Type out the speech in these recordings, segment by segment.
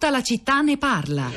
Tutta la città ne parla.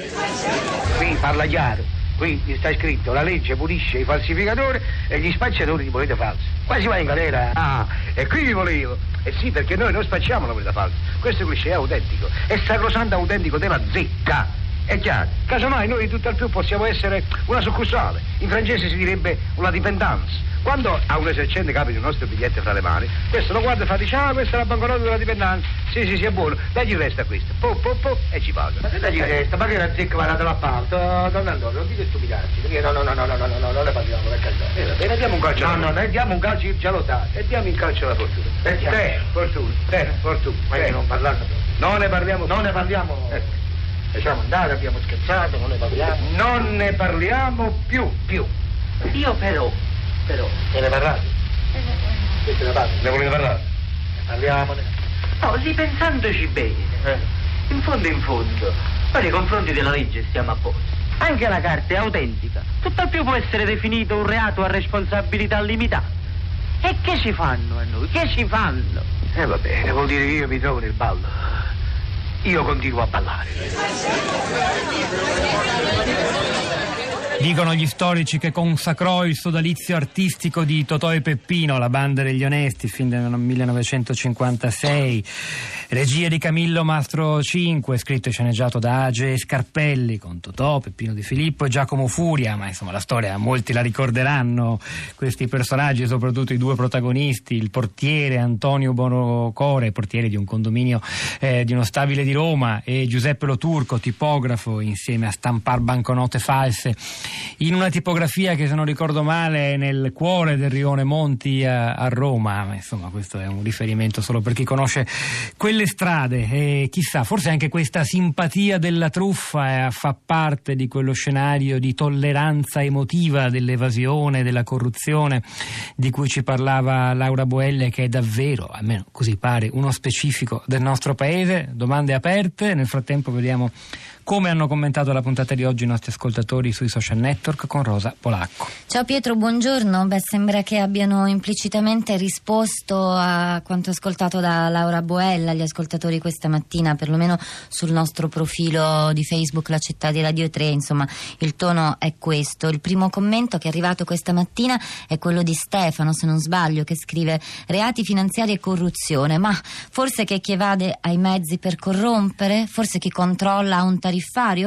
Qui parla chiaro. Qui sta scritto la legge punisce i falsificatori e gli spacciatori di monete false. Qua si va in galera. Ah, e qui vi volevo. Eh sì, perché noi non spacciamo la moneta falsa. Questo è autentico. È sacrosanto autentico della zecca. È chiaro. Casomai noi tutto al più possiamo essere una succursale. In francese si direbbe una dipendance. Quando a un esercente capita il nostro biglietto fra le mani, questo lo guarda e fa, dice, ah, questa è la banconota della dipendenza. Sì, sì, sì, è buono. Dagli il resto a questo. Po, po, po, e ci paga. Ma che dagli il resto? Ma che era zecca varata l'appalto? Don Antonio, non dite stupidazzi. Perché no, no, no, no, no, no, no, non ne parliamo, per carità. Eh, va bene, diamo un calcio. No, no, noi diamo un calcio, già lo dà. E diamo in calcio la fortuna. Eh, te, fortuna, te, fortuna. Ma che non parlarne Non ne parliamo. Non ne parliamo. Ecco. Lasciamo andare, abbiamo scherzato, non ne parliamo. Non ne parliamo più, più. Io però, però, Se ne parlate? Che se ne parla? Ne volete parlare? Parliamone. no, ripensandoci bene, Eh. in fondo in fondo, noi nei confronti della legge stiamo a posto. Anche la carta è autentica. Tutt'al più può essere definito un reato a responsabilità limitata. E che ci fanno a noi? Che ci fanno? Eh va bene, vuol dire che io mi trovo nel ballo. Io continuo a ballare. Dicono gli storici che consacrò il sodalizio artistico di Totò e Peppino, la banda degli onesti, fin del 1956. Regia di Camillo Mastro 5, scritto e sceneggiato da Age Scarpelli con Totò, Peppino Di Filippo e Giacomo Furia, ma insomma la storia molti la ricorderanno, questi personaggi, soprattutto i due protagonisti, il portiere Antonio Bonocore, portiere di un condominio eh, di uno stabile di Roma e Giuseppe Lo Turco, tipografo, insieme a stampar banconote false in una tipografia che se non ricordo male è nel cuore del rione Monti a, a Roma, ma insomma questo è un riferimento solo per chi conosce quelle strade. E chissà, forse anche questa simpatia della truffa eh, fa parte di quello scenario di tolleranza emotiva dell'evasione, della corruzione di cui ci parlava Laura Boelle che è davvero, almeno così pare, uno specifico del nostro paese, domande aperte, nel frattempo vediamo come hanno commentato la puntata di oggi i nostri ascoltatori sui social network con Rosa Polacco. Ciao Pietro, buongiorno. Beh, sembra che abbiano implicitamente risposto a quanto ascoltato da Laura Boella, gli ascoltatori questa mattina, perlomeno sul nostro profilo di Facebook La Città di Radio 3. Insomma, il tono è questo. Il primo commento che è arrivato questa mattina è quello di Stefano, se non sbaglio, che scrive reati finanziari e corruzione. Ma forse che chi evade ha i mezzi per corrompere? Forse chi controlla ha un tariffario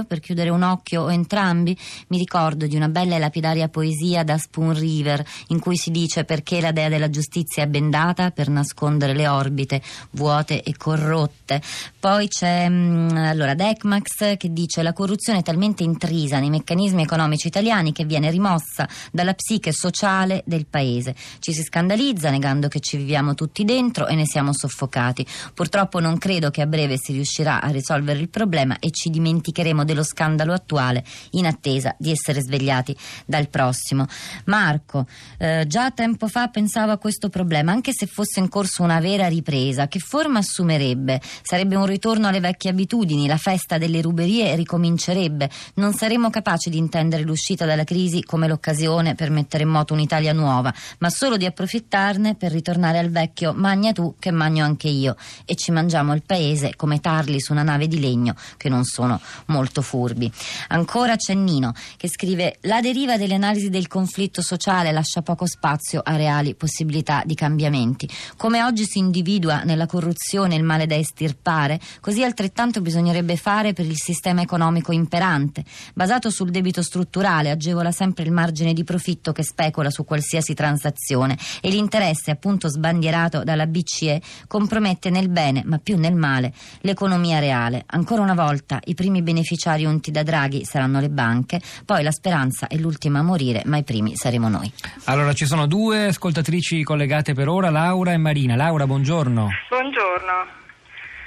per chiudere un occhio o entrambi? Mi ricordo di una bella e lapidaria poesia da Spoon River in cui si dice perché la dea della giustizia è bendata per nascondere le orbite vuote e corrotte. Poi c'è mm, allora Decmax che dice la corruzione è talmente intrisa nei meccanismi economici italiani che viene rimossa dalla psiche sociale del paese. Ci si scandalizza negando che ci viviamo tutti dentro e ne siamo soffocati. Purtroppo non credo che a breve si riuscirà a risolvere il problema e ci dimenticheremo dello scandalo attuale in attesa di essere svegliati dal prossimo. Marco, eh, già tempo fa pensavo a questo problema, anche se fosse in corso una vera ripresa, che forma assumerebbe? Sarebbe un ritorno alle vecchie abitudini, la festa delle ruberie ricomincerebbe, non saremmo capaci di intendere l'uscita dalla crisi come l'occasione per mettere in moto un'Italia nuova, ma solo di approfittarne per ritornare al vecchio magna tu che magno anche io e ci mangiamo il paese come tarli su una nave di legno che non sono molto furbi. Ancora c'è Nino che scrive la deriva delle analisi del conflitto sociale lascia poco spazio a reali possibilità di cambiamenti. Come oggi si individua nella corruzione il male da estirpare, così altrettanto bisognerebbe fare per il sistema economico imperante, basato sul debito strutturale, agevola sempre il margine di profitto che specula su qualsiasi transazione e l'interesse appunto sbandierato dalla BCE compromette nel bene, ma più nel male, l'economia reale. Ancora una volta i primi beneficiari unti da Draghi saranno le banche, poi la speranza è l'ultima a morire, ma i primi saremo noi. Allora ci sono due ascoltatrici collegate per ora, Laura e Marina. Laura, buongiorno. Buongiorno.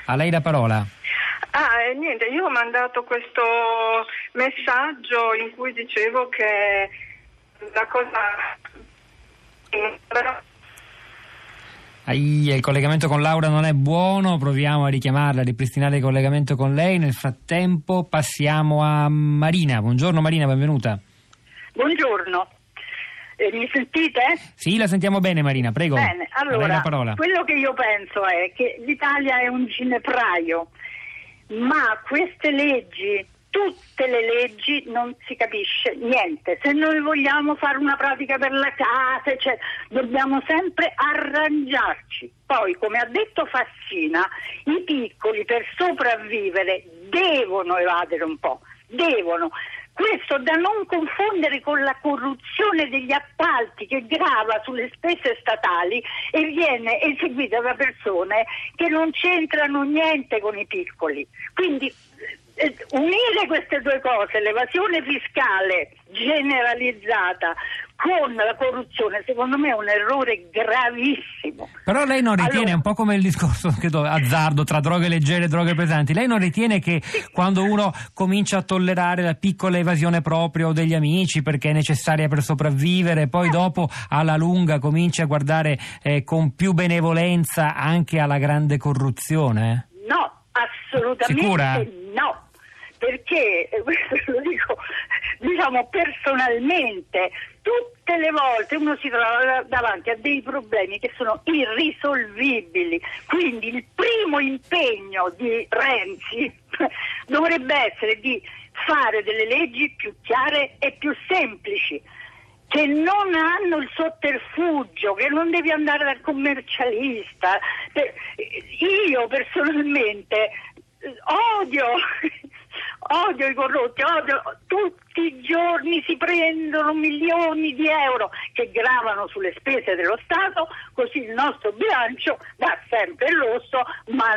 A lei la parola. Ah, eh, niente, io ho mandato questo messaggio in cui dicevo che la cosa... Aia, il collegamento con Laura non è buono, proviamo a richiamarla, a ripristinare il collegamento con lei. Nel frattempo passiamo a Marina. Buongiorno Marina, benvenuta. Buongiorno, Eh, mi sentite? Sì, la sentiamo bene Marina, prego. Bene, allora, quello che io penso è che l'Italia è un ginepraio, ma queste leggi, tutte le leggi, non si capisce niente. Se noi vogliamo fare una pratica per la casa, cioè, dobbiamo sempre arrangiarci. Poi, come ha detto Fassina, i piccoli per sopravvivere devono evadere un po', devono. Questo da non confondere con la corruzione degli appalti che grava sulle spese statali e viene eseguita da persone che non c'entrano niente con i piccoli. Quindi unire queste due cose, l'evasione fiscale generalizzata con la corruzione, secondo me è un errore gravissimo. Però lei non ritiene, Allora- un po' come il discorso credo, azzardo tra droghe leggere e droghe pesanti, lei non ritiene che quando uno comincia a tollerare la piccola evasione propria o degli amici perché è necessaria per sopravvivere, poi dopo alla lunga comincia a guardare eh, con più benevolenza anche alla grande corruzione? No, assolutamente Sicura? Perché, questo lo dico diciamo personalmente, tutte le volte uno si trova davanti a dei problemi che sono irrisolvibili. Quindi il primo impegno di Renzi dovrebbe essere di fare delle leggi più chiare e più semplici che non hanno il sotterfugio, che non devi andare dal commercialista. Io personalmente eh, odio, odio i corrotti, odio, tutti i giorni si prendono milioni di euro che gravano sulle spese dello Stato, così il nostro bilancio va sempre rosso, ma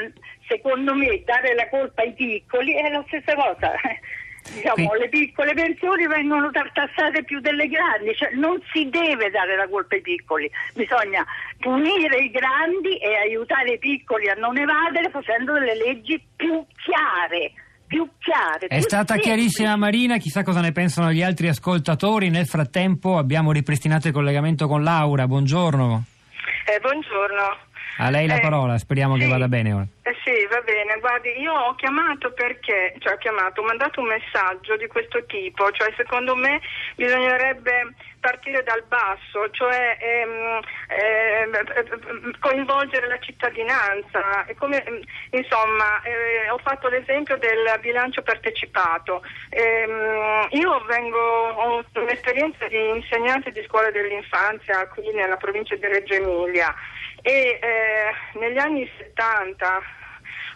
secondo me dare la colpa ai piccoli è la stessa cosa. Diciamo, le piccole pensioni vengono tartassate più delle grandi, cioè non si deve dare la colpa ai piccoli, bisogna punire i grandi e aiutare i piccoli a non evadere facendo delle leggi più chiare, più chiare. È più stata semplici. chiarissima Marina, chissà cosa ne pensano gli altri ascoltatori. Nel frattempo abbiamo ripristinato il collegamento con Laura, buongiorno. Eh, buongiorno. A lei la Eh, parola, speriamo che sì. vada bene ora. Eh sì, va bene. Guardi, io ho chiamato perché, cioè ho chiamato, ho mandato un messaggio di questo tipo, cioè secondo me bisognerebbe partire dal basso, cioè ehm, ehm, coinvolgere la cittadinanza. E come, insomma, eh, ho fatto l'esempio del bilancio partecipato. Ehm, io vengo, ho un'esperienza di insegnante di scuola dell'infanzia qui nella provincia di Reggio Emilia e eh, negli anni 70,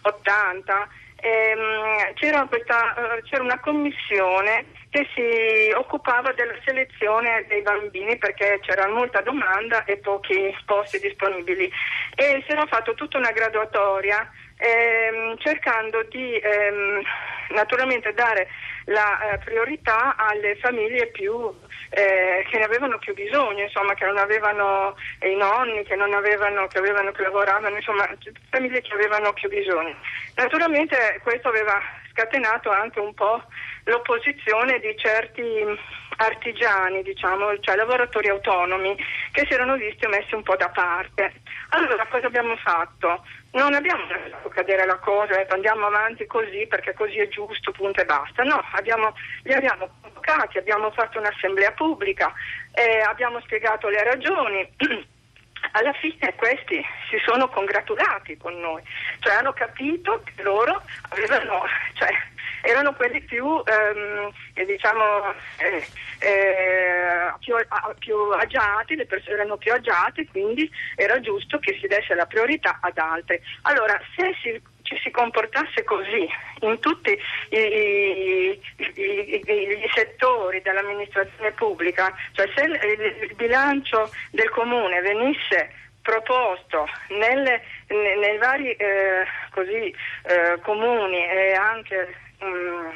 80 ehm, c'era, questa, eh, c'era una commissione che si occupava della selezione dei bambini perché c'era molta domanda e pochi posti disponibili. E si era fatto tutta una graduatoria ehm, cercando di ehm, naturalmente dare la eh, priorità alle famiglie più eh, che ne avevano più bisogno, insomma, che non avevano eh, i nonni, che non avevano, che avevano, che lavoravano, insomma, famiglie che avevano più bisogno. Naturalmente questo aveva scatenato anche un po' l'opposizione di certi artigiani, diciamo, cioè lavoratori autonomi, che si erano visti messi un po' da parte. Allora cosa abbiamo fatto? Non abbiamo lasciato cadere la cosa, detto, andiamo avanti così perché così è giusto, punto e basta. No, abbiamo, li abbiamo convocati, abbiamo fatto un'assemblea pubblica, eh, abbiamo spiegato le ragioni. Alla fine questi si sono congratulati con noi, cioè hanno capito che loro avevano, cioè, erano quelli più, ehm, eh, diciamo, eh, eh, più, a- più agiati, le persone erano più agiate, quindi era giusto che si desse la priorità ad altri. Allora, se si, ci si comportasse così in tutti i, i- i- i- i settori dell'amministrazione pubblica, cioè se il, il bilancio del comune venisse proposto nelle- ne- nei vari eh, così, eh, comuni e anche mm,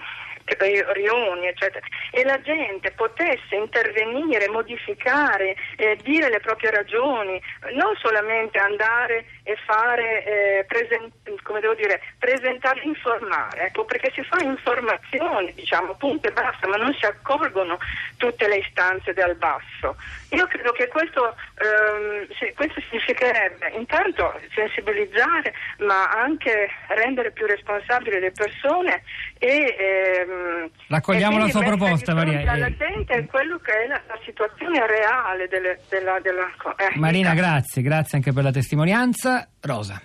ri- riuni eccetera e la gente potesse intervenire, modificare, eh, dire le proprie ragioni, non solamente andare e fare, eh, presen- come devo dire, presentare, informare, ecco, perché si fa informazione, diciamo, punto e basta, ma non si accolgono tutte le istanze dal basso. Io credo che questo, ehm, sì, questo significherebbe intanto sensibilizzare, ma anche rendere più responsabili le persone e ehm, Raccogliamo e la sua proposta, Maria. alla gente quello che è la, la situazione reale delle- della, della eh, Marina, grazie, grazie anche per la testimonianza. Rosa.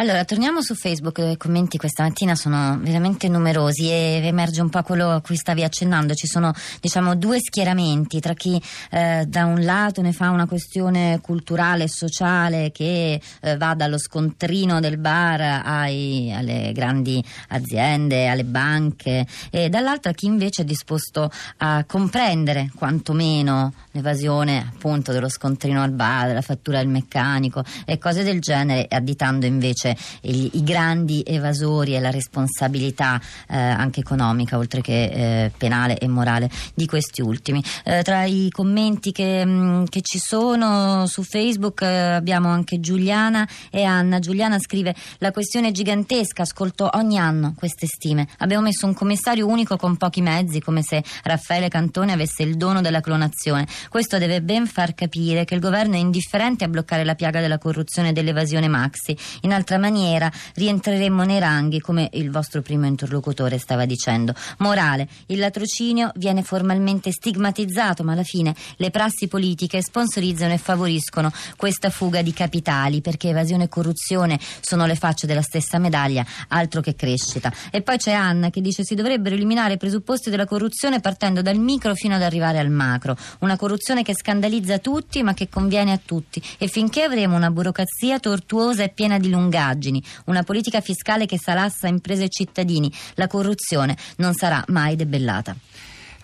Allora, torniamo su Facebook i commenti questa mattina sono veramente numerosi e emerge un po' quello a cui stavi accennando. Ci sono, diciamo, due schieramenti tra chi eh, da un lato ne fa una questione culturale e sociale che eh, va dallo scontrino del bar ai, alle grandi aziende, alle banche e dall'altra chi invece è disposto a comprendere quantomeno l'evasione appunto dello scontrino al bar, della fattura del meccanico e cose del genere, additando invece invece i, i grandi evasori e la responsabilità eh, anche economica oltre che eh, penale e morale di questi ultimi. Eh, tra i commenti che, mh, mm, che, ci sono su Facebook eh, abbiamo anche Giuliana e Anna. Giuliana scrive la questione è gigantesca, ascolto ogni anno queste stime. Abbiamo messo un commissario unico con pochi mezzi come se Raffaele Cantone avesse il dono della clonazione. Questo deve ben far capire che il governo è indifferente a bloccare la piaga della corruzione e dell'evasione maxi. In altra maniera rientreremmo nei ranghi, come il vostro primo interlocutore stava dicendo. Morale, il latrocinio viene formalmente stigmatizzato, ma alla fine le prassi politiche sponsorizzano e favoriscono questa fuga di capitali, perché evasione e corruzione sono le facce della stessa medaglia, altro che crescita. E poi c'è Anna che dice si dovrebbero eliminare i presupposti della corruzione partendo dal micro fino ad arrivare al macro. Una corruzione che scandalizza tutti ma che conviene a tutti. E finché avremo una burocrazia tortuosa e piena di lungaggini, lungaggini, una politica fiscale che salassa imprese e cittadini, la corruzione non sarà mai debellata.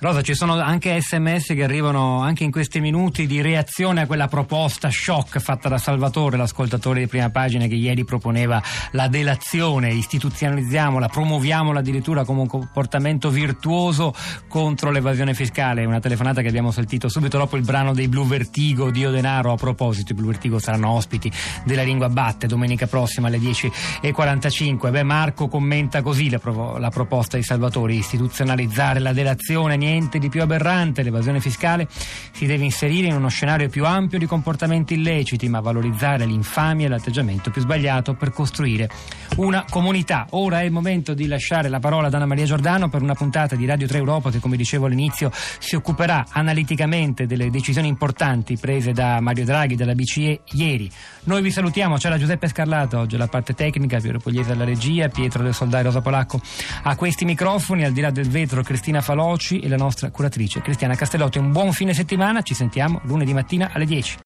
Rosa, ci sono anche sms che arrivano anche in questi minuti di reazione a quella proposta shock fatta da Salvatore, l'ascoltatore di prima pagina che ieri proponeva la delazione, istituzionalizziamola, promuoviamola addirittura come un comportamento virtuoso contro l'evasione fiscale. Una telefonata che abbiamo sentito subito dopo il brano dei Blue Vertigo, Dio Denaro. A proposito, i Blue Vertigo saranno ospiti della Lingua Batte domenica prossima alle 10.45. Beh, Marco commenta così la, pro- la proposta di Salvatore, istituzionalizzare la delazione niente di più aberrante, l'evasione fiscale si deve inserire in uno scenario più ampio di comportamenti illeciti, ma valorizzare l'infamia e l'atteggiamento più sbagliato per costruire una comunità. Ora è il momento di lasciare la parola ad Anna Maria Giordano per una puntata di Radio 3 Europa che, come dicevo all'inizio, si occuperà analiticamente delle decisioni importanti prese da Mario Draghi dalla BCE ieri. Noi vi salutiamo, c'era Giuseppe Scarlato oggi alla parte tecnica, Piero Pugliese alla regia, Pietro del Soldai Rosa Polacco a questi microfoni, al di là del vetro Cristina Faloci e la nostra curatrice Cristiana Castellotti. Un buon fine settimana, ci sentiamo lunedì mattina alle 10.